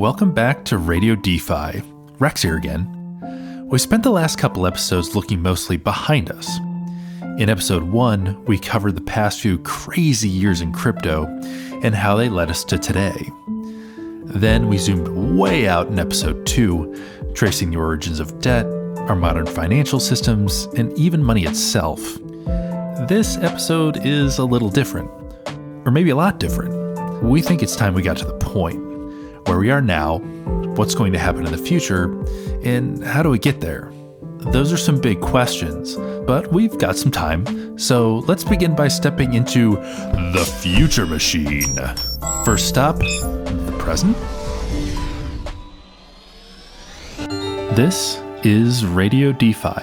Welcome back to Radio DeFi. Rex here again. We spent the last couple episodes looking mostly behind us. In episode 1, we covered the past few crazy years in crypto and how they led us to today. Then we zoomed way out in episode 2, tracing the origins of debt, our modern financial systems, and even money itself. This episode is a little different, or maybe a lot different. We think it's time we got to the point where we are now, what's going to happen in the future, and how do we get there? Those are some big questions, but we've got some time, so let's begin by stepping into the future machine. First stop, the present. This is Radio DeFi,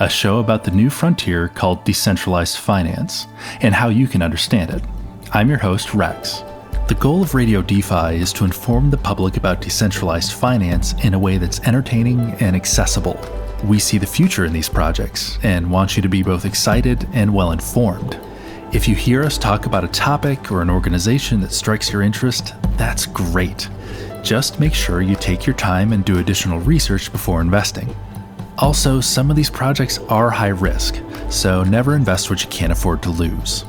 a show about the new frontier called decentralized finance and how you can understand it. I'm your host, Rex. The goal of Radio DeFi is to inform the public about decentralized finance in a way that's entertaining and accessible. We see the future in these projects and want you to be both excited and well informed. If you hear us talk about a topic or an organization that strikes your interest, that's great. Just make sure you take your time and do additional research before investing. Also, some of these projects are high risk, so never invest what you can't afford to lose.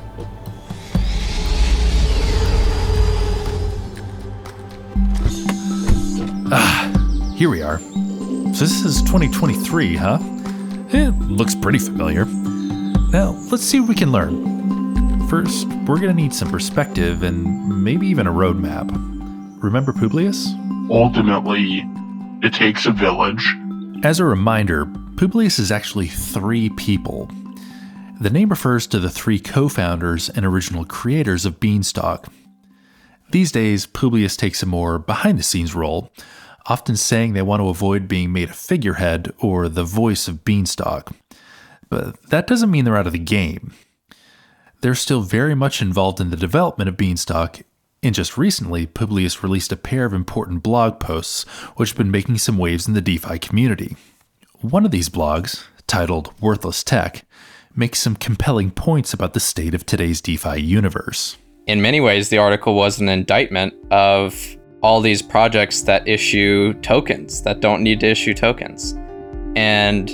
Here we are. So this is 2023, huh? It looks pretty familiar. Now, let's see what we can learn. First, we're going to need some perspective and maybe even a roadmap. Remember Publius? Ultimately, it takes a village. As a reminder, Publius is actually three people. The name refers to the three co founders and original creators of Beanstalk. These days, Publius takes a more behind the scenes role, often saying they want to avoid being made a figurehead or the voice of Beanstalk. But that doesn't mean they're out of the game. They're still very much involved in the development of Beanstalk, and just recently, Publius released a pair of important blog posts which have been making some waves in the DeFi community. One of these blogs, titled Worthless Tech, makes some compelling points about the state of today's DeFi universe. In many ways, the article was an indictment of all these projects that issue tokens that don't need to issue tokens. And,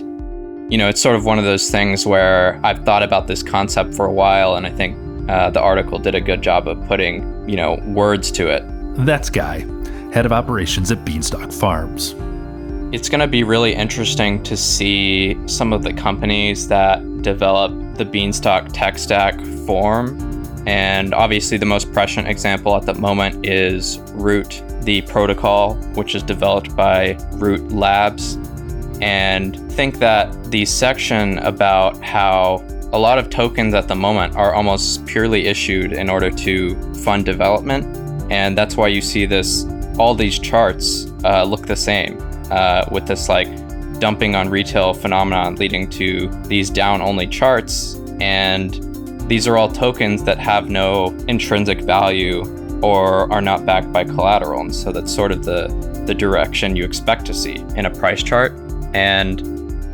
you know, it's sort of one of those things where I've thought about this concept for a while, and I think uh, the article did a good job of putting, you know, words to it. That's Guy, head of operations at Beanstalk Farms. It's going to be really interesting to see some of the companies that develop the Beanstalk tech stack form and obviously, the most prescient example at the moment is Root, the protocol, which is developed by Root Labs. And think that the section about how a lot of tokens at the moment are almost purely issued in order to fund development. And that's why you see this, all these charts uh, look the same uh, with this like dumping on retail phenomenon leading to these down only charts. And these are all tokens that have no intrinsic value or are not backed by collateral. And so that's sort of the, the direction you expect to see in a price chart. And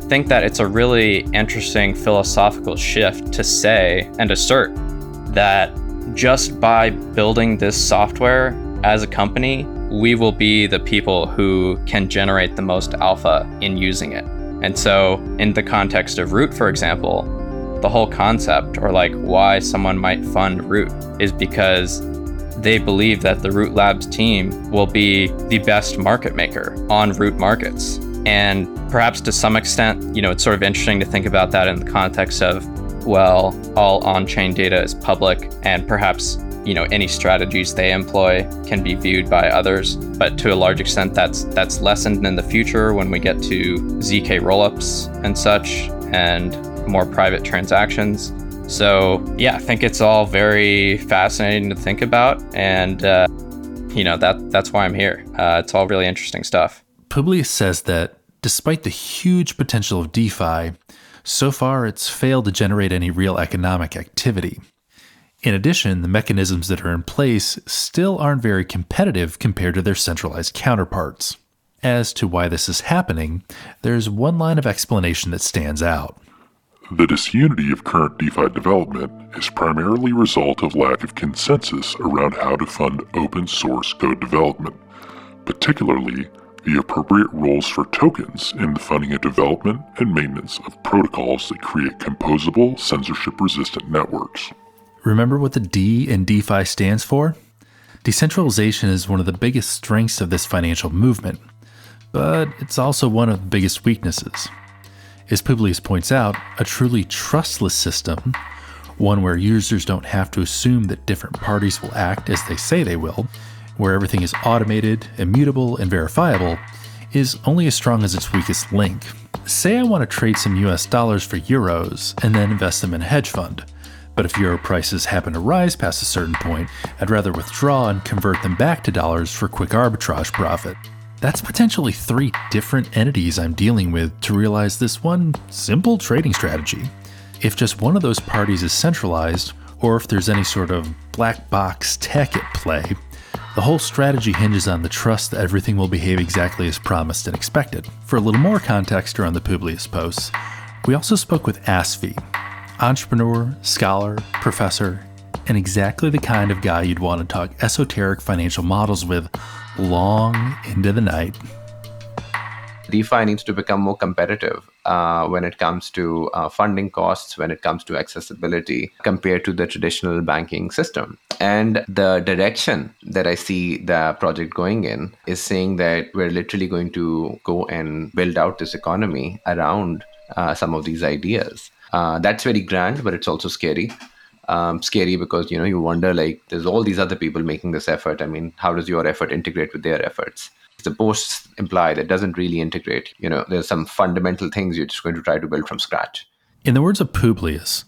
think that it's a really interesting philosophical shift to say and assert that just by building this software as a company, we will be the people who can generate the most alpha in using it. And so, in the context of Root, for example, the whole concept or like why someone might fund Root is because they believe that the Root Labs team will be the best market maker on Root markets. And perhaps to some extent, you know, it's sort of interesting to think about that in the context of, well, all on chain data is public, and perhaps, you know, any strategies they employ can be viewed by others. But to a large extent, that's that's lessened in the future when we get to ZK rollups and such. And more private transactions. So, yeah, I think it's all very fascinating to think about. And, uh, you know, that that's why I'm here. Uh, it's all really interesting stuff. Publius says that despite the huge potential of DeFi, so far it's failed to generate any real economic activity. In addition, the mechanisms that are in place still aren't very competitive compared to their centralized counterparts. As to why this is happening, there's one line of explanation that stands out. The disunity of current DeFi development is primarily a result of lack of consensus around how to fund open source code development, particularly the appropriate roles for tokens in the funding of development and maintenance of protocols that create composable, censorship resistant networks. Remember what the D in DeFi stands for? Decentralization is one of the biggest strengths of this financial movement, but it's also one of the biggest weaknesses. As Publius points out, a truly trustless system, one where users don't have to assume that different parties will act as they say they will, where everything is automated, immutable, and verifiable, is only as strong as its weakest link. Say I want to trade some US dollars for euros and then invest them in a hedge fund. But if euro prices happen to rise past a certain point, I'd rather withdraw and convert them back to dollars for quick arbitrage profit. That's potentially three different entities I'm dealing with to realize this one simple trading strategy. If just one of those parties is centralized, or if there's any sort of black box tech at play, the whole strategy hinges on the trust that everything will behave exactly as promised and expected. For a little more context around the Publius posts, we also spoke with Asfi, entrepreneur, scholar, professor, and exactly the kind of guy you'd want to talk esoteric financial models with long into the night. DeFi needs to become more competitive uh, when it comes to uh, funding costs, when it comes to accessibility compared to the traditional banking system. And the direction that I see the project going in is saying that we're literally going to go and build out this economy around uh, some of these ideas. Uh, that's very grand, but it's also scary. Um, scary because you know you wonder like there's all these other people making this effort. I mean, how does your effort integrate with their efforts? the posts imply that doesn't really integrate. You know, there's some fundamental things you're just going to try to build from scratch. In the words of Publius,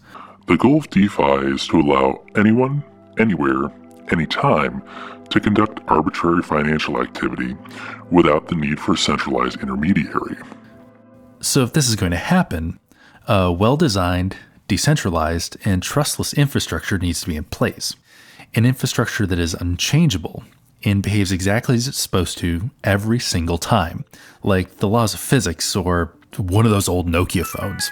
the goal of DeFi is to allow anyone, anywhere, anytime to conduct arbitrary financial activity without the need for a centralized intermediary. So, if this is going to happen, a well designed, decentralized, and trustless infrastructure needs to be in place. An infrastructure that is unchangeable and behaves exactly as it's supposed to every single time, like the laws of physics or one of those old Nokia phones.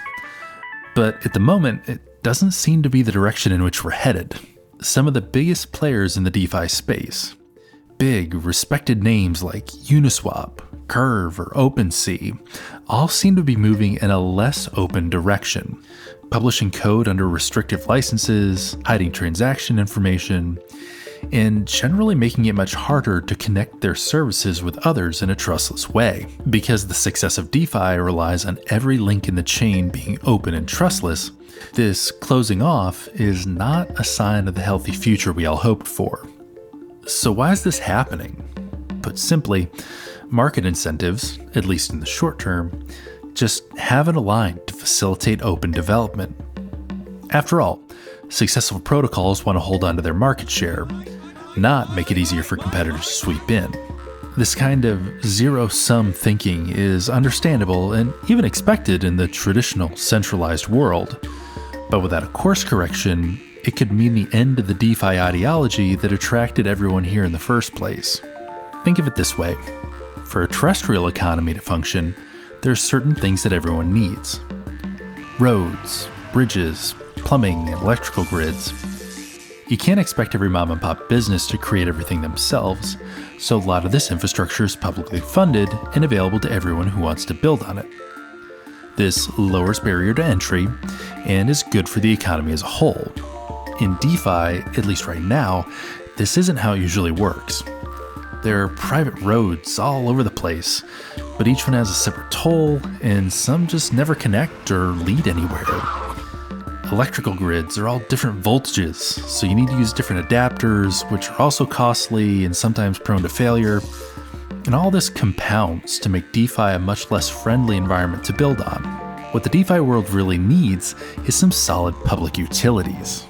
But at the moment, it doesn't seem to be the direction in which we're headed. Some of the biggest players in the DeFi space, big, respected names like Uniswap, Curve, or OpenSea, all seem to be moving in a less open direction, publishing code under restrictive licenses, hiding transaction information, and generally making it much harder to connect their services with others in a trustless way. Because the success of DeFi relies on every link in the chain being open and trustless, this closing off is not a sign of the healthy future we all hoped for. So, why is this happening? Put simply, market incentives, at least in the short term, just haven't aligned to facilitate open development. After all, successful protocols want to hold on to their market share, not make it easier for competitors to sweep in. This kind of zero sum thinking is understandable and even expected in the traditional centralized world. But without a course correction, it could mean the end of the DeFi ideology that attracted everyone here in the first place. Think of it this way for a terrestrial economy to function, there are certain things that everyone needs roads, bridges, plumbing, and electrical grids. You can't expect every mom and pop business to create everything themselves, so a lot of this infrastructure is publicly funded and available to everyone who wants to build on it. This lowers barrier to entry and is good for the economy as a whole. In DeFi, at least right now, this isn't how it usually works. There are private roads all over the place, but each one has a separate toll, and some just never connect or lead anywhere electrical grids are all different voltages, so you need to use different adapters, which are also costly and sometimes prone to failure. And all this compounds to make DeFi a much less friendly environment to build on. What the DeFi world really needs is some solid public utilities.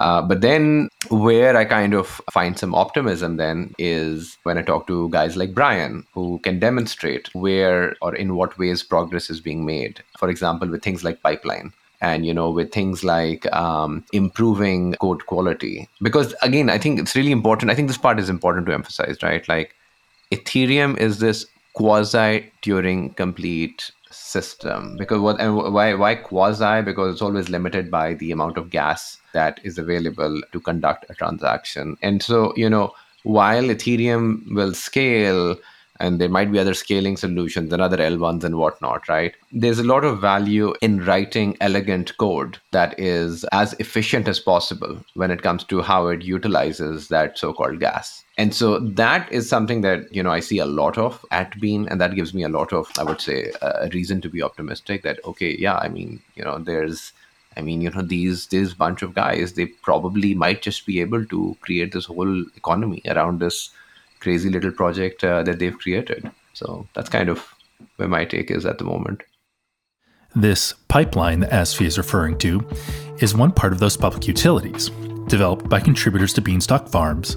Uh, but then, where I kind of find some optimism then is when I talk to guys like Brian, who can demonstrate where or in what ways progress is being made. For example, with things like pipeline and you know with things like um, improving code quality. Because again i think it's really important. I think this part is important to emphasize right? Like ethereum is this quasi turing complete system. Because what and why why quasi? Because it's always limited by the amount of gas that is available to conduct a transaction and so you know while Ethereum will scale and there might be other scaling solutions and other L1s and whatnot, right? There's a lot of value in writing elegant code that is as efficient as possible when it comes to how it utilizes that so-called gas. And so that is something that you know I see a lot of at Bean, and that gives me a lot of I would say a reason to be optimistic that okay, yeah, I mean you know there's I mean, you know, these this bunch of guys, they probably might just be able to create this whole economy around this crazy little project uh, that they've created. So that's kind of where my take is at the moment. This pipeline that Asfi is referring to is one part of those public utilities, developed by contributors to Beanstalk Farms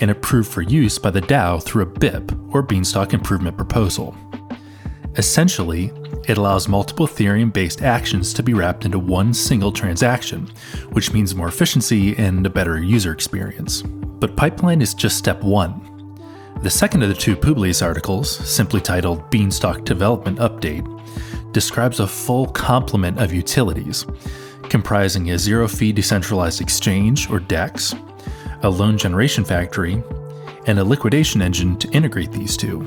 and approved for use by the DAO through a BIP, or Beanstalk Improvement Proposal. Essentially, it allows multiple Ethereum based actions to be wrapped into one single transaction, which means more efficiency and a better user experience. But Pipeline is just step one. The second of the two Publius articles, simply titled Beanstalk Development Update, describes a full complement of utilities, comprising a zero fee decentralized exchange, or DEX, a loan generation factory, and a liquidation engine to integrate these two.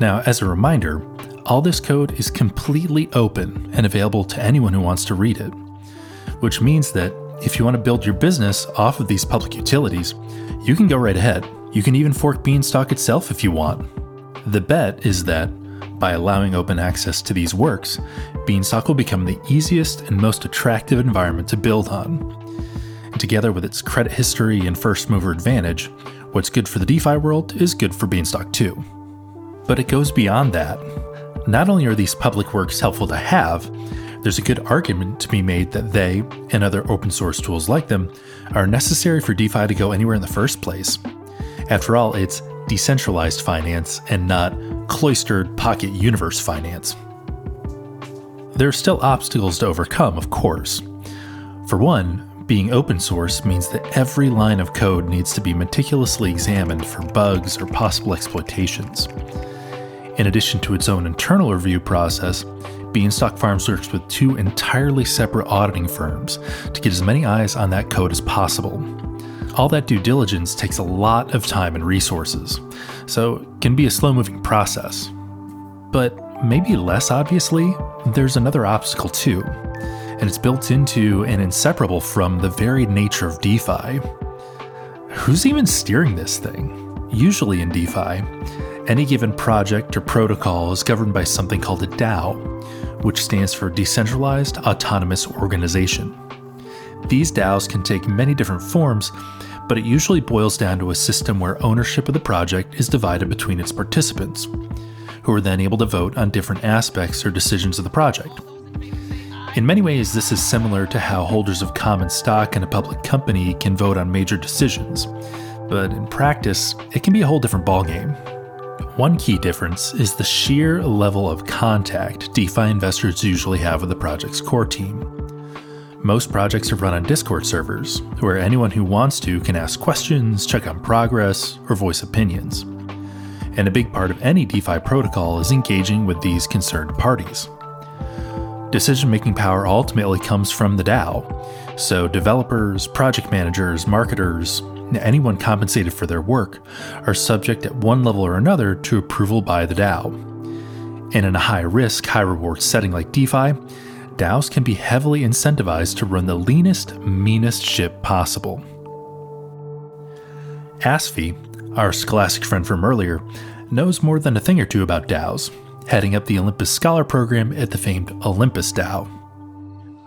Now, as a reminder, all this code is completely open and available to anyone who wants to read it, which means that if you want to build your business off of these public utilities, you can go right ahead. You can even fork Beanstalk itself if you want. The bet is that by allowing open access to these works, Beanstalk will become the easiest and most attractive environment to build on. And together with its credit history and first mover advantage, what's good for the DeFi world is good for Beanstalk too. But it goes beyond that. Not only are these public works helpful to have, there's a good argument to be made that they, and other open source tools like them, are necessary for DeFi to go anywhere in the first place. After all, it's decentralized finance and not cloistered pocket universe finance. There are still obstacles to overcome, of course. For one, being open source means that every line of code needs to be meticulously examined for bugs or possible exploitations. In addition to its own internal review process, Beanstalk Farms works with two entirely separate auditing firms to get as many eyes on that code as possible. All that due diligence takes a lot of time and resources, so it can be a slow moving process. But maybe less obviously, there's another obstacle too, and it's built into and inseparable from the very nature of DeFi. Who's even steering this thing? Usually in DeFi, any given project or protocol is governed by something called a DAO, which stands for Decentralized Autonomous Organization. These DAOs can take many different forms, but it usually boils down to a system where ownership of the project is divided between its participants, who are then able to vote on different aspects or decisions of the project. In many ways, this is similar to how holders of common stock in a public company can vote on major decisions, but in practice, it can be a whole different ballgame. One key difference is the sheer level of contact DeFi investors usually have with the project's core team. Most projects are run on Discord servers, where anyone who wants to can ask questions, check on progress, or voice opinions. And a big part of any DeFi protocol is engaging with these concerned parties. Decision making power ultimately comes from the DAO, so developers, project managers, marketers, anyone compensated for their work are subject at one level or another to approval by the DAO. And in a high risk, high reward setting like DeFi, DAOs can be heavily incentivized to run the leanest, meanest ship possible. Asfi, our scholastic friend from earlier, knows more than a thing or two about DAOs, heading up the Olympus Scholar program at the famed Olympus DAO.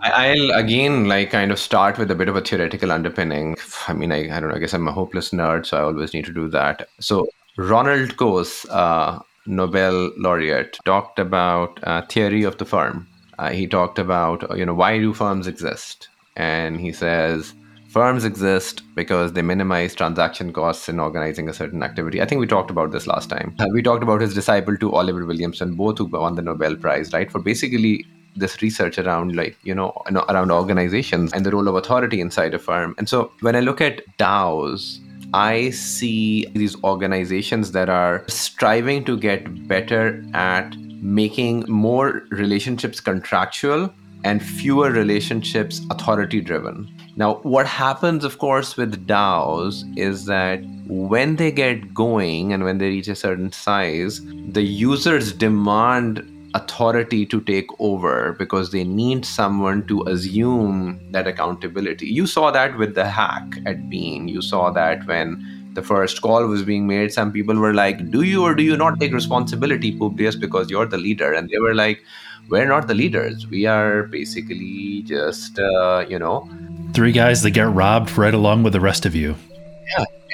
I'll again like kind of start with a bit of a theoretical underpinning. I mean, I, I don't know. I guess I'm a hopeless nerd, so I always need to do that. So Ronald Coase, uh, Nobel laureate, talked about uh, theory of the firm. Uh, he talked about you know why do firms exist, and he says firms exist because they minimize transaction costs in organizing a certain activity. I think we talked about this last time. Uh, we talked about his disciple to Oliver Williamson, both who won the Nobel Prize, right, for basically this research around like you know around organizations and the role of authority inside a firm and so when i look at daos i see these organizations that are striving to get better at making more relationships contractual and fewer relationships authority driven. Now, what happens, of course, with DAOs is that when they get going and when they reach a certain size, the users demand authority to take over because they need someone to assume that accountability. You saw that with the hack at Bean. You saw that when the first call was being made, some people were like, Do you or do you not take responsibility, Publius, because you're the leader? And they were like, We're not the leaders. We are basically just, uh, you know, three guys that get robbed right along with the rest of you.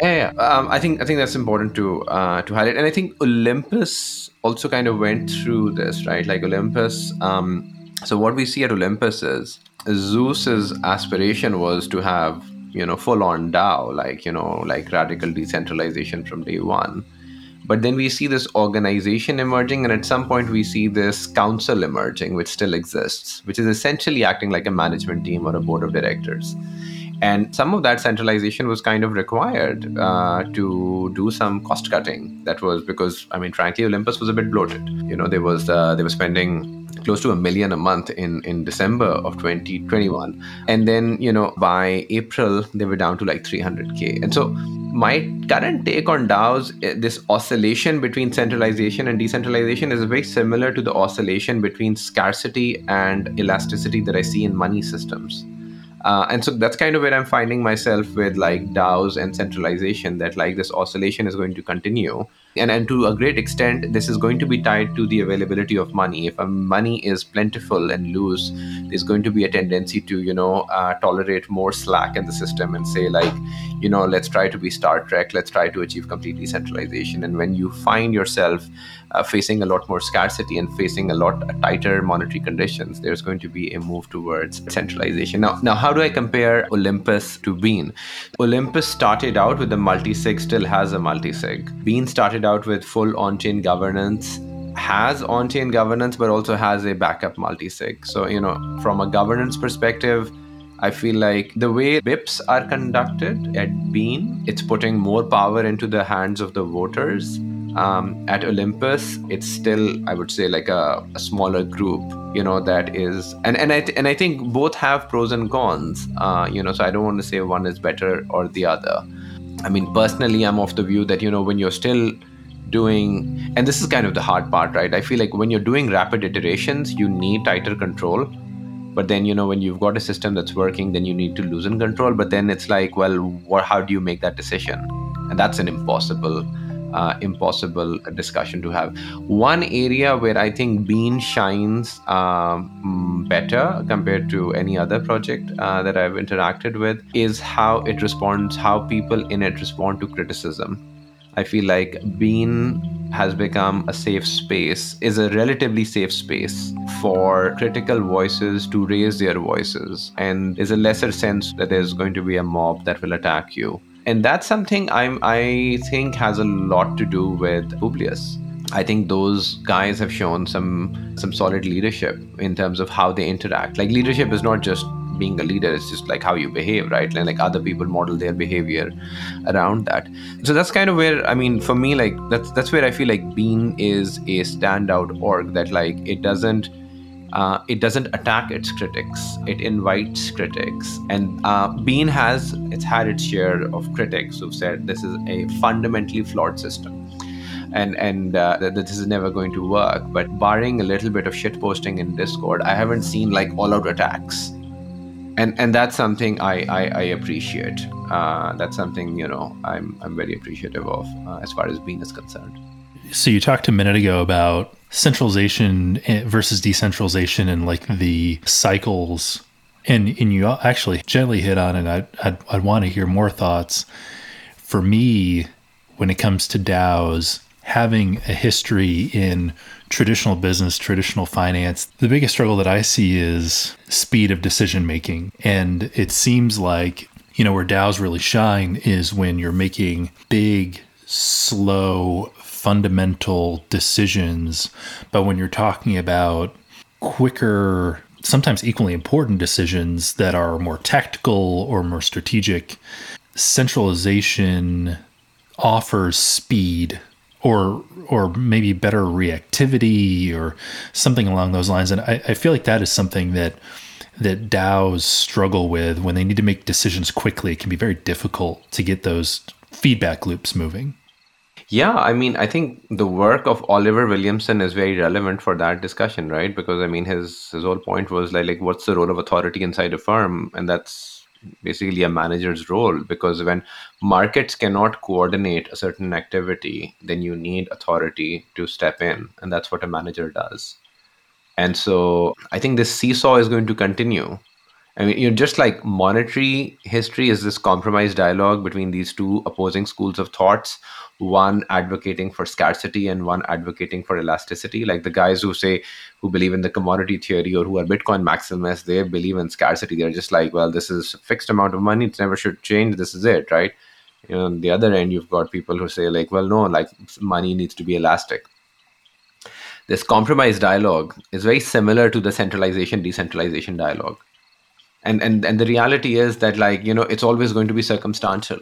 Yeah, yeah. Um, I think I think that's important to uh, to highlight, and I think Olympus also kind of went through this, right? Like Olympus. Um, so what we see at Olympus is Zeus's aspiration was to have you know full on DAO, like you know like radical decentralization from day one. But then we see this organization emerging, and at some point we see this council emerging, which still exists, which is essentially acting like a management team or a board of directors. And some of that centralization was kind of required uh, to do some cost cutting. That was because, I mean, frankly, Olympus was a bit bloated. You know, there was uh, they were spending close to a million a month in in December of 2021, and then you know by April they were down to like 300k. And so my current take on DAOs, eh, this oscillation between centralization and decentralization is very similar to the oscillation between scarcity and elasticity that I see in money systems. Uh, and so that's kind of where I'm finding myself with like DAOs and centralization, that like this oscillation is going to continue. And, and to a great extent this is going to be tied to the availability of money. If money is plentiful and loose there's going to be a tendency to you know uh, tolerate more slack in the system and say like you know let's try to be star trek. Let's try to achieve complete decentralization. And when you find yourself uh, facing a lot more scarcity and facing a lot tighter monetary conditions there's going to be a move towards centralization. Now now how do i compare olympus to bean? Olympus started out with a multi-sig still has a multi-sig. Bean started out with full on-chain governance has on-chain governance but also has a backup multi-sig. So you know from a governance perspective i feel like the way bips are conducted at bean it's putting more power into the hands of the voters um, at olympus it's still i would say like a, a smaller group you know that is and and i th- and i think both have pros and cons uh, you know so i don't want to say one is better or the other. I mean personally i'm of the view that you know when you're still doing and this is kind of the hard part right? I feel like when you're doing rapid iterations you need tighter control. But then you know when you've got a system that's working then you need to loosen control. But then it's like well what, how do you make that decision? And that's an impossible uh, impossible discussion to have one area where i think bean shines um, better compared to any other project uh, that i've interacted with is how it responds how people in it respond to criticism I feel like Bean has become a safe space, is a relatively safe space for critical voices to raise their voices, and is a lesser sense that there's going to be a mob that will attack you. And that's something I'm, I think has a lot to do with Publius. I think those guys have shown some some solid leadership in terms of how they interact. Like leadership is not just being a leader it's just like how you behave right and like other people model their behavior around that so that's kind of where i mean for me like that's that's where i feel like bean is a standout org that like it doesn't uh, it doesn't attack its critics. It invites critics. And uh, bean has it's had its share of critics who've said this is a fundamentally flawed system. And and uh, that, this is never going to work. But barring a little bit of shit posting in discord i haven't seen like all out attacks. And and that's something I I, I appreciate. Uh, that's something you know I'm I'm very appreciative of uh, as far as Bean is concerned. So you talked a minute ago about centralization eh, versus decentralization and like the cycles, and and you actually gently hit on it. I I'd, I'd want to hear more thoughts. For me, when it comes to DAOs, having a history in traditional business, traditional finance, the biggest struggle that I see is speed of decision making. And it seems like, you know, where DAOs really shine is when you're making big, slow, fundamental decisions. But when you're talking about quicker, sometimes equally important decisions that are more tactical or more strategic, centralization offers speed or or maybe better reactivity or something along those lines. And I, I feel like that is something that that DAOs struggle with when they need to make decisions quickly. It can be very difficult to get those feedback loops moving. Yeah, I mean, I think the work of Oliver Williamson is very relevant for that discussion, right? Because I mean, his his whole point was like, like what's the role of authority inside a firm, and that's basically a manager's role. Because when markets cannot coordinate a certain activity, then you need authority to step in, and that's what a manager does. And so, I think this seesaw is going to continue I mean, you know, just like monetary history is this compromise dialogue between these two opposing schools of thoughts, one advocating for scarcity and one advocating for elasticity. Like the guys who say, who believe in the commodity theory or who are Bitcoin maximalists, they believe in scarcity. They're just like, well, this is a fixed amount of money. It never should change. This is it, right? You know, on the other end, you've got people who say, like, well, no, like money needs to be elastic this compromise dialogue is very similar to the centralization decentralization dialogue and and and the reality is that like you know it's always going to be circumstantial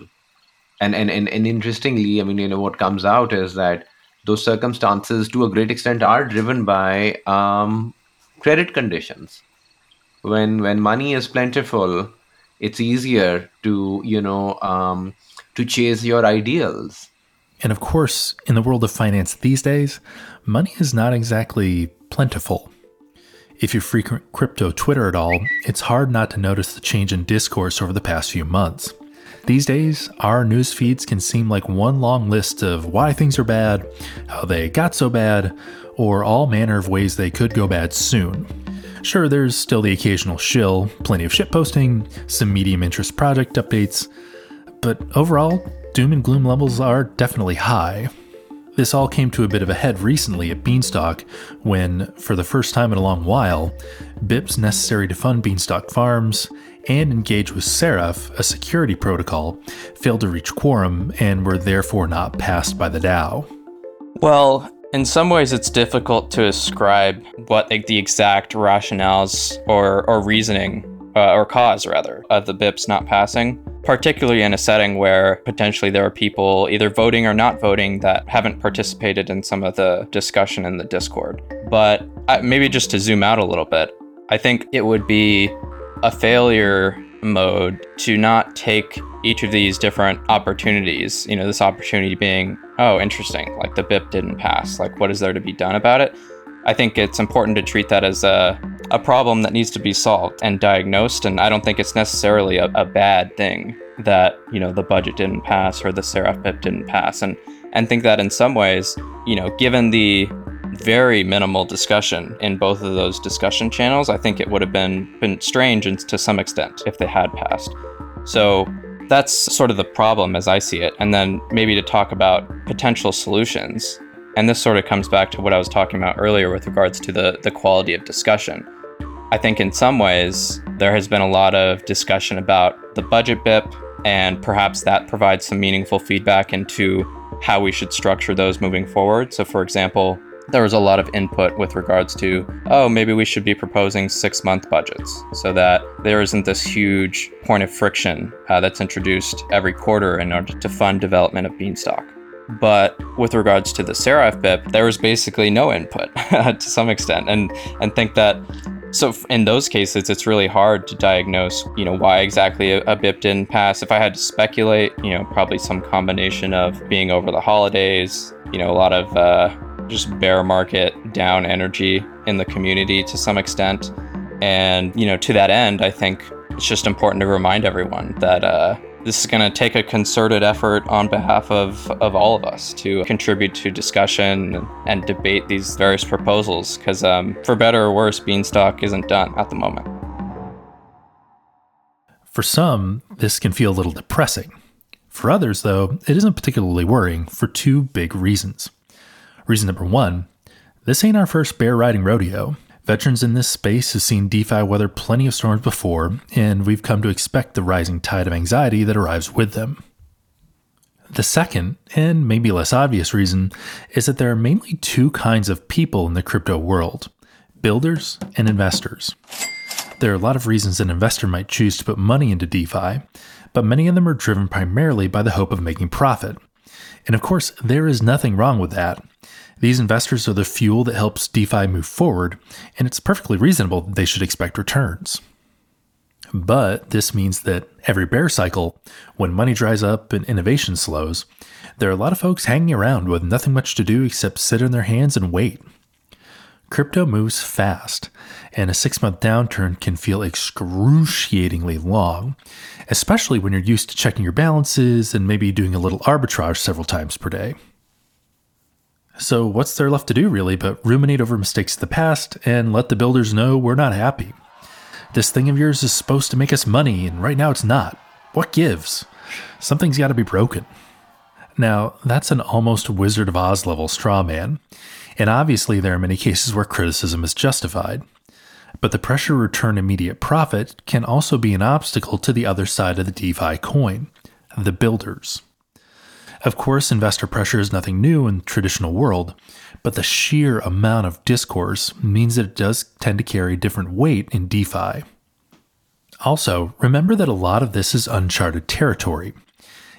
and and and, and interestingly i mean you know what comes out is that those circumstances to a great extent are driven by um, credit conditions. When when money is plentiful it's easier to you know um, to chase your ideals. And of course in the world of finance these days money is not exactly plentiful. If you frequent crypto Twitter at all, it's hard not to notice the change in discourse over the past few months. These days, our news feeds can seem like one long list of why things are bad, how they got so bad, or all manner of ways they could go bad soon. Sure, there's still the occasional shill, plenty of shitposting, some medium interest project updates, but overall, doom and gloom levels are definitely high. This all came to a bit of a head recently at Beanstalk when, for the first time in a long while, BIPs necessary to fund Beanstalk Farms and engage with Seraph, a security protocol, failed to reach quorum and were therefore not passed by the DAO. Well, in some ways, it's difficult to ascribe what like, the exact rationales or, or reasoning, uh, or cause rather, of the BIPs not passing particularly in a setting where potentially there are people either voting or not voting that haven't participated in some of the discussion in the Discord. But uh, maybe just to zoom out a little bit, I think it would be a failure mode to not take each of these different opportunities, you know, this opportunity being, oh, interesting, like the BIP didn't pass, like what is there to be done about it? I think it's important to treat that as a, a problem that needs to be solved and diagnosed. And I don't think it's necessarily a, a bad thing that, you know, the budget didn't pass or the Seraph BIP didn't pass. And, and think that in some ways, you know, given the very minimal discussion in both of those discussion channels, I think it would have been, been strange and to some extent if they had passed. So that's sort of the problem as I see it. And then maybe to talk about potential solutions and this sort of comes back to what I was talking about earlier with regards to the, the quality of discussion. I think in some ways, there has been a lot of discussion about the budget BIP, and perhaps that provides some meaningful feedback into how we should structure those moving forward. So, for example, there was a lot of input with regards to, oh, maybe we should be proposing six month budgets so that there isn't this huge point of friction uh, that's introduced every quarter in order to fund development of Beanstalk. But with regards to the Seraph BIP, there was basically no input to some extent, and and think that so in those cases, it's really hard to diagnose, you know, why exactly a, a, BIP didn't pass. If I had to speculate, you know, probably some combination of being over the holidays, you know, a lot of uh, just bear market down energy in the community to some extent, and you know, to that end, I think it's just important to remind everyone that uh, this is going to take a concerted effort on behalf of, of all of us to contribute to discussion and debate these various proposals because, um, for better or worse, Beanstalk isn't done at the moment. For some, this can feel a little depressing. For others, though, it isn't particularly worrying for two big reasons. Reason number one this ain't our first bear riding rodeo. Veterans in this space have seen DeFi weather plenty of storms before, and we've come to expect the rising tide of anxiety that arrives with them. The second, and maybe less obvious reason, is that there are mainly two kinds of people in the crypto world builders and investors. There are a lot of reasons an investor might choose to put money into DeFi, but many of them are driven primarily by the hope of making profit. And of course, there is nothing wrong with that. These investors are the fuel that helps DeFi move forward, and it's perfectly reasonable they should expect returns. But this means that every bear cycle, when money dries up and innovation slows, there are a lot of folks hanging around with nothing much to do except sit on their hands and wait. Crypto moves fast, and a six month downturn can feel excruciatingly long, especially when you're used to checking your balances and maybe doing a little arbitrage several times per day. So, what's there left to do really but ruminate over mistakes of the past and let the builders know we're not happy? This thing of yours is supposed to make us money, and right now it's not. What gives? Something's got to be broken. Now, that's an almost Wizard of Oz level straw man, and obviously there are many cases where criticism is justified. But the pressure to return immediate profit can also be an obstacle to the other side of the DeFi coin the builders. Of course, investor pressure is nothing new in the traditional world, but the sheer amount of discourse means that it does tend to carry different weight in DeFi. Also, remember that a lot of this is uncharted territory.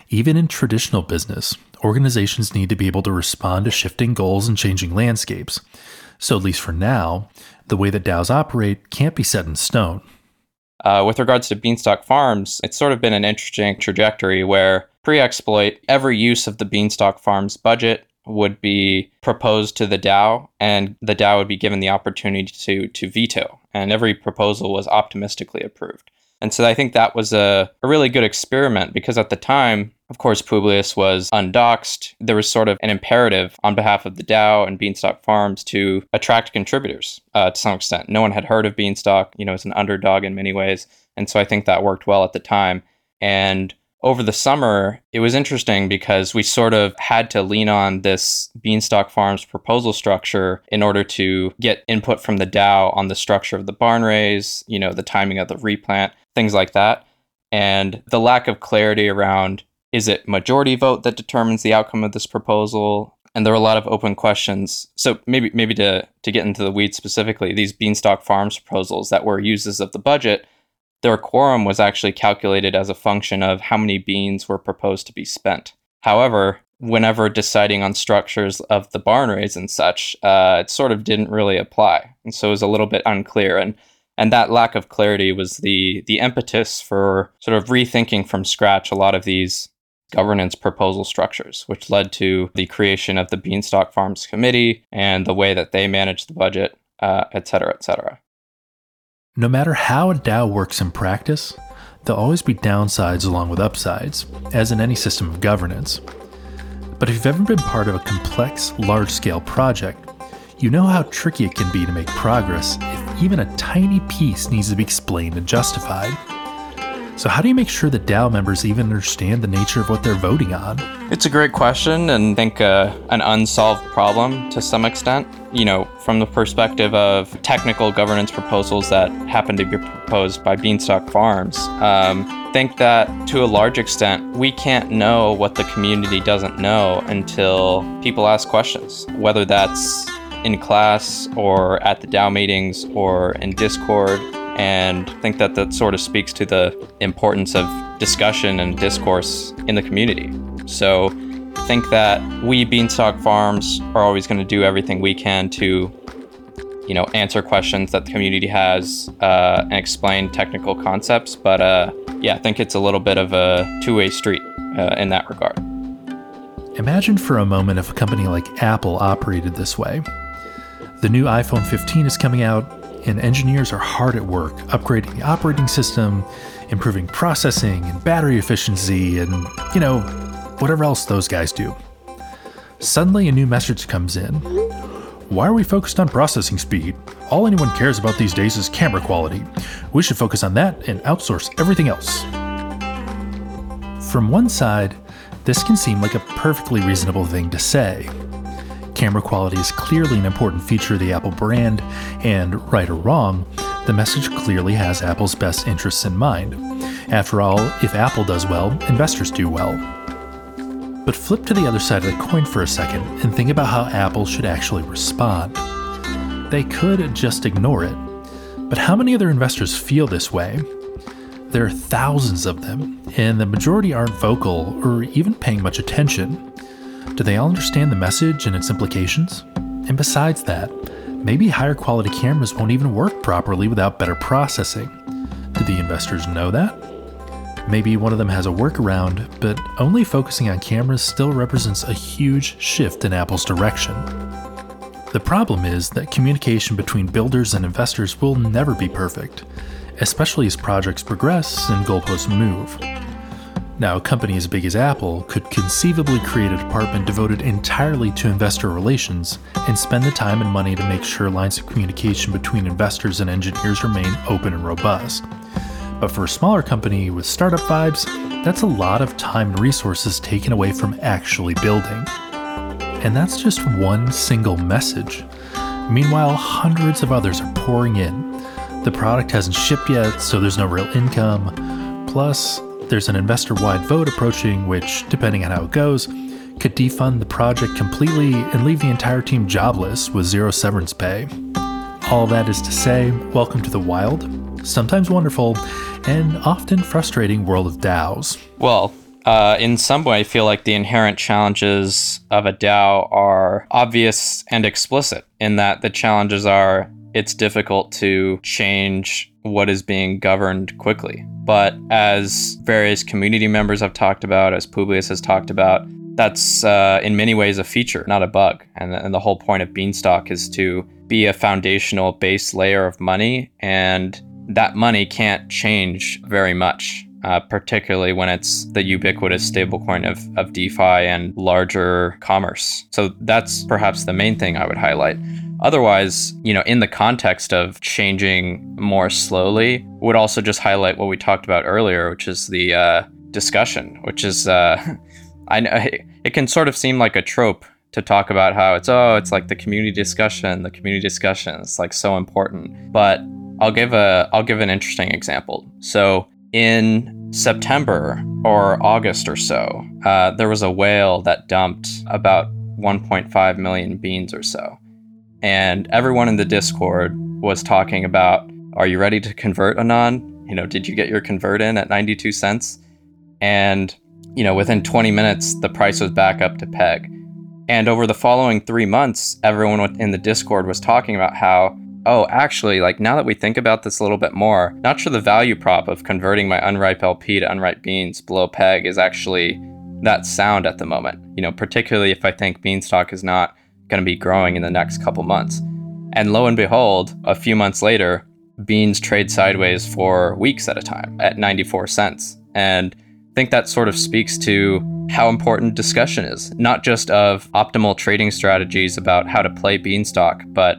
Even in traditional business, organizations need to be able to respond to shifting goals and changing landscapes. So, at least for now, the way that DAOs operate can't be set in stone. Uh, with regards to Beanstalk Farms, it's sort of been an interesting trajectory where pre exploit, every use of the Beanstalk Farms budget would be proposed to the DAO, and the DAO would be given the opportunity to to veto, and every proposal was optimistically approved. And so I think that was a, a really good experiment because at the time, of course, Publius was undoxed. There was sort of an imperative on behalf of the DAO and Beanstalk Farms to attract contributors uh, to some extent. No one had heard of Beanstalk, you know, it's an underdog in many ways. And so I think that worked well at the time. And over the summer, it was interesting because we sort of had to lean on this Beanstalk Farms proposal structure in order to get input from the DAO on the structure of the barn raise, you know, the timing of the replant, things like that. And the lack of clarity around is it majority vote that determines the outcome of this proposal? And there were a lot of open questions. So maybe maybe to to get into the weeds specifically, these Beanstalk Farms proposals that were uses of the budget their quorum was actually calculated as a function of how many beans were proposed to be spent. However, whenever deciding on structures of the barn raise and such, uh, it sort of didn't really apply, and so it was a little bit unclear. and And that lack of clarity was the the impetus for sort of rethinking from scratch a lot of these governance proposal structures, which led to the creation of the Beanstalk Farms Committee and the way that they manage the budget, uh, et cetera, et cetera. No matter how a DAO works in practice, there'll always be downsides along with upsides, as in any system of governance. But if you've ever been part of a complex, large scale project, you know how tricky it can be to make progress if even a tiny piece needs to be explained and justified. So, how do you make sure that DAO members even understand the nature of what they're voting on? It's a great question, and I think uh, an unsolved problem to some extent. You know, from the perspective of technical governance proposals that happen to be proposed by Beanstalk Farms, um, think that to a large extent, we can't know what the community doesn't know until people ask questions, whether that's in class or at the DAO meetings or in Discord and I think that that sort of speaks to the importance of discussion and discourse in the community. So I think that we Beanstalk Farms are always going to do everything we can to, you know, answer questions that the community has uh, and explain technical concepts. But uh, yeah, I think it's a little bit of a two-way street uh, in that regard. Imagine for a moment if a company like Apple operated this way. The new iPhone 15 is coming out, and engineers are hard at work upgrading the operating system, improving processing and battery efficiency, and, you know, whatever else those guys do. Suddenly, a new message comes in. Why are we focused on processing speed? All anyone cares about these days is camera quality. We should focus on that and outsource everything else. From one side, this can seem like a perfectly reasonable thing to say. Camera quality is clearly an important feature of the Apple brand, and right or wrong, the message clearly has Apple's best interests in mind. After all, if Apple does well, investors do well. But flip to the other side of the coin for a second and think about how Apple should actually respond. They could just ignore it. But how many other investors feel this way? There are thousands of them, and the majority aren't vocal or even paying much attention. Do they all understand the message and its implications? And besides that, maybe higher quality cameras won't even work properly without better processing. Do the investors know that? Maybe one of them has a workaround, but only focusing on cameras still represents a huge shift in Apple's direction. The problem is that communication between builders and investors will never be perfect, especially as projects progress and goalposts move. Now, a company as big as Apple could conceivably create a department devoted entirely to investor relations and spend the time and money to make sure lines of communication between investors and engineers remain open and robust. But for a smaller company with startup vibes, that's a lot of time and resources taken away from actually building. And that's just one single message. Meanwhile, hundreds of others are pouring in. The product hasn't shipped yet, so there's no real income. Plus, there's an investor wide vote approaching, which, depending on how it goes, could defund the project completely and leave the entire team jobless with zero severance pay. All that is to say, welcome to the wild, sometimes wonderful, and often frustrating world of DAOs. Well, uh, in some way, I feel like the inherent challenges of a DAO are obvious and explicit in that the challenges are it's difficult to change what is being governed quickly. But as various community members have talked about, as Publius has talked about, that's uh, in many ways a feature, not a bug. And, and the whole point of Beanstalk is to be a foundational base layer of money and that money can't change very much, uh, particularly when it's the ubiquitous stablecoin of, of DeFi and larger commerce. So that's perhaps the main thing I would highlight. Otherwise, you know, in the context of changing more slowly, would also just highlight what we talked about earlier, which is the uh, discussion, which is, uh, I know it can sort of seem like a trope to talk about how it's oh it's like the community discussion the community discussion is like so important but I'll give a I'll give an interesting example. So in September or August or so, uh, there was a whale that dumped about 1.5 million beans or so, and everyone in the Discord was talking about, "Are you ready to convert, Anon? You know, did you get your convert in at 92 cents?" And you know, within 20 minutes, the price was back up to peg. And over the following three months, everyone in the Discord was talking about how oh, actually, like now that we think about this a little bit more, not sure the value prop of converting my unripe LP to unripe beans below peg is actually that sound at the moment. You know, particularly if I think Beanstalk is not going to be growing in the next couple months. And lo and behold, a few months later, beans trade sideways for weeks at a time at 94 cents. And I think that sort of speaks to how important discussion is, not just of optimal trading strategies about how to play Beanstalk, but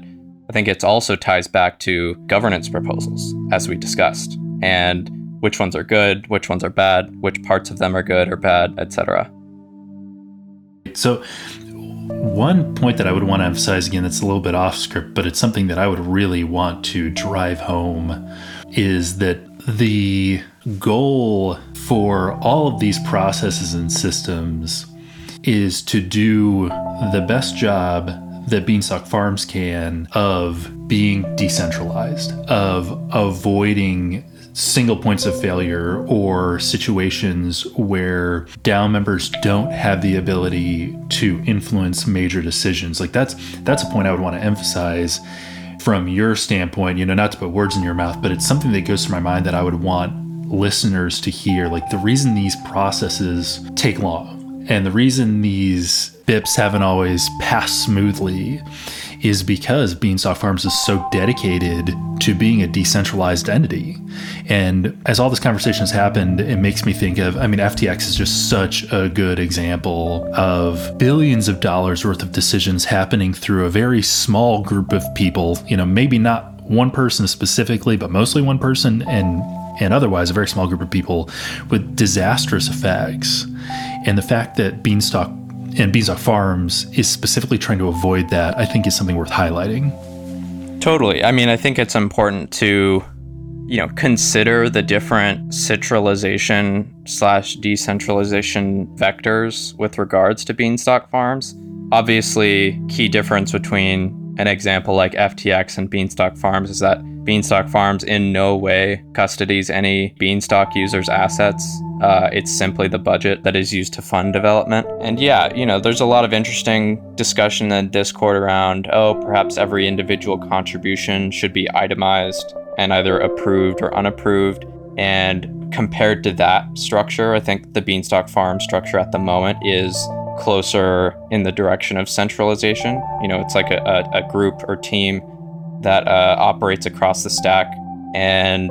I think it also ties back to governance proposals, as we discussed, and which ones are good, which ones are bad, which parts of them are good or bad, etc. So, one point that I would want to emphasize again that's a little bit off script, but it's something that I would really want to drive home is that the goal for all of these processes and systems is to do the best job that Beanstalk Farms can of being decentralized, of avoiding single points of failure or situations where DAO members don't have the ability to influence major decisions. Like that's that's a point I would want to emphasize from your standpoint, you know, not to put words in your mouth, but it's something that goes through my mind that I would want listeners to hear. Like the reason these processes take long and the reason these BIPs haven't always passed smoothly is because Beanstalk Farms is so dedicated to being a decentralized entity. And as all this conversation has happened, it makes me think of I mean, FTX is just such a good example of billions of dollars worth of decisions happening through a very small group of people, you know, maybe not one person specifically, but mostly one person and and otherwise a very small group of people with disastrous effects. And the fact that Beanstalk and Beanstalk Farms is specifically trying to avoid that, I think is something worth highlighting. Totally. I mean, I think it's important to, you know, consider the different centralization slash decentralization vectors with regards to Beanstalk Farms. Obviously, key difference between an example like FTX and Beanstalk Farms is that Beanstalk Farms in no way custodies any Beanstalk users' assets. Uh, it's simply the budget that is used to fund development. And yeah, you know, there's a lot of interesting discussion in Discord around, oh, perhaps every individual contribution should be itemized and either approved or unapproved. And compared to that structure, I think the Beanstalk Farm structure at the moment is closer in the direction of centralization. You know, it's like a, a, a group or team that uh, operates across the stack, and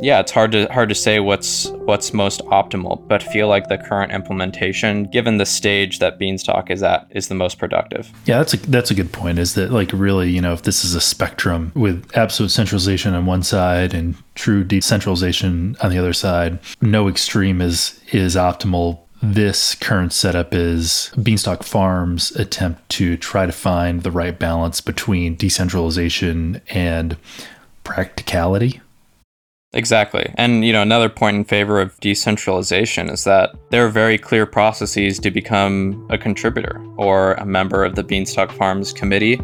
yeah, it's hard to hard to say what's what's most optimal, but feel like the current implementation, given the stage that Beanstalk is at, is the most productive. Yeah, that's a that's a good point. Is that like really, you know, if this is a spectrum with absolute centralization on one side and true decentralization on the other side, no extreme is is optimal this current setup is Beanstalk Farms' attempt to try to find the right balance between decentralization and practicality. Exactly. And you know, another point in favor of decentralization is that there are very clear processes to become a contributor or a member of the Beanstalk Farms committee.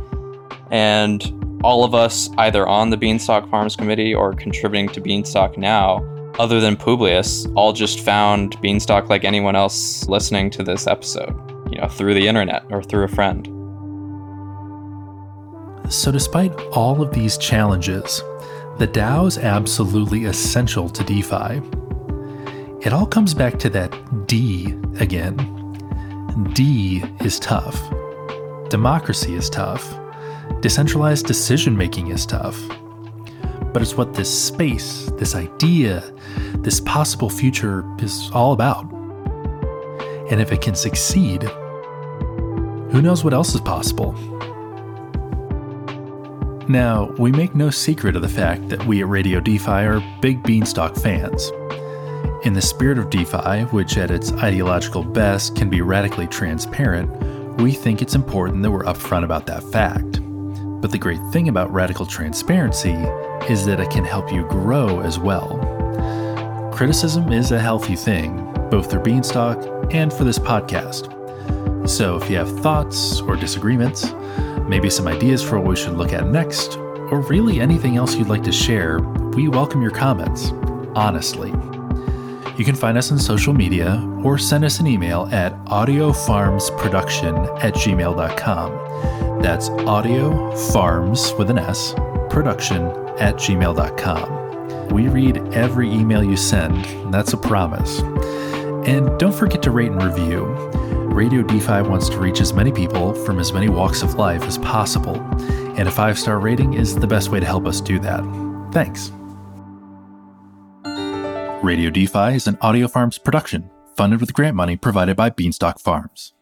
And all of us either on the Beanstalk Farms committee or contributing to Beanstalk now other than Publius, all just found Beanstalk like anyone else listening to this episode, you know, through the internet or through a friend. So, despite all of these challenges, the DAO is absolutely essential to DeFi. It all comes back to that D again. D is tough. Democracy is tough. Decentralized decision making is tough but it's what this space, this idea, this possible future is all about. And if it can succeed, who knows what else is possible? Now, we make no secret of the fact that we at Radio DeFi are big Beanstalk fans. In the spirit of DeFi, which at its ideological best can be radically transparent, we think it's important that we're upfront about that fact. But the great thing about radical transparency is that it can help you grow as well. Criticism is a healthy thing, both for Beanstalk and for this podcast. So if you have thoughts or disagreements, maybe some ideas for what we should look at next, or really anything else you'd like to share, we welcome your comments, honestly. You can find us on social media or send us an email at audiofarmsproduction at gmail.com. That's audio farms with an S, production at gmail.com. We read every email you send, that's a promise. And don't forget to rate and review. Radio DeFi wants to reach as many people from as many walks of life as possible, and a five star rating is the best way to help us do that. Thanks. Radio DeFi is an Audio Farms production, funded with grant money provided by Beanstalk Farms.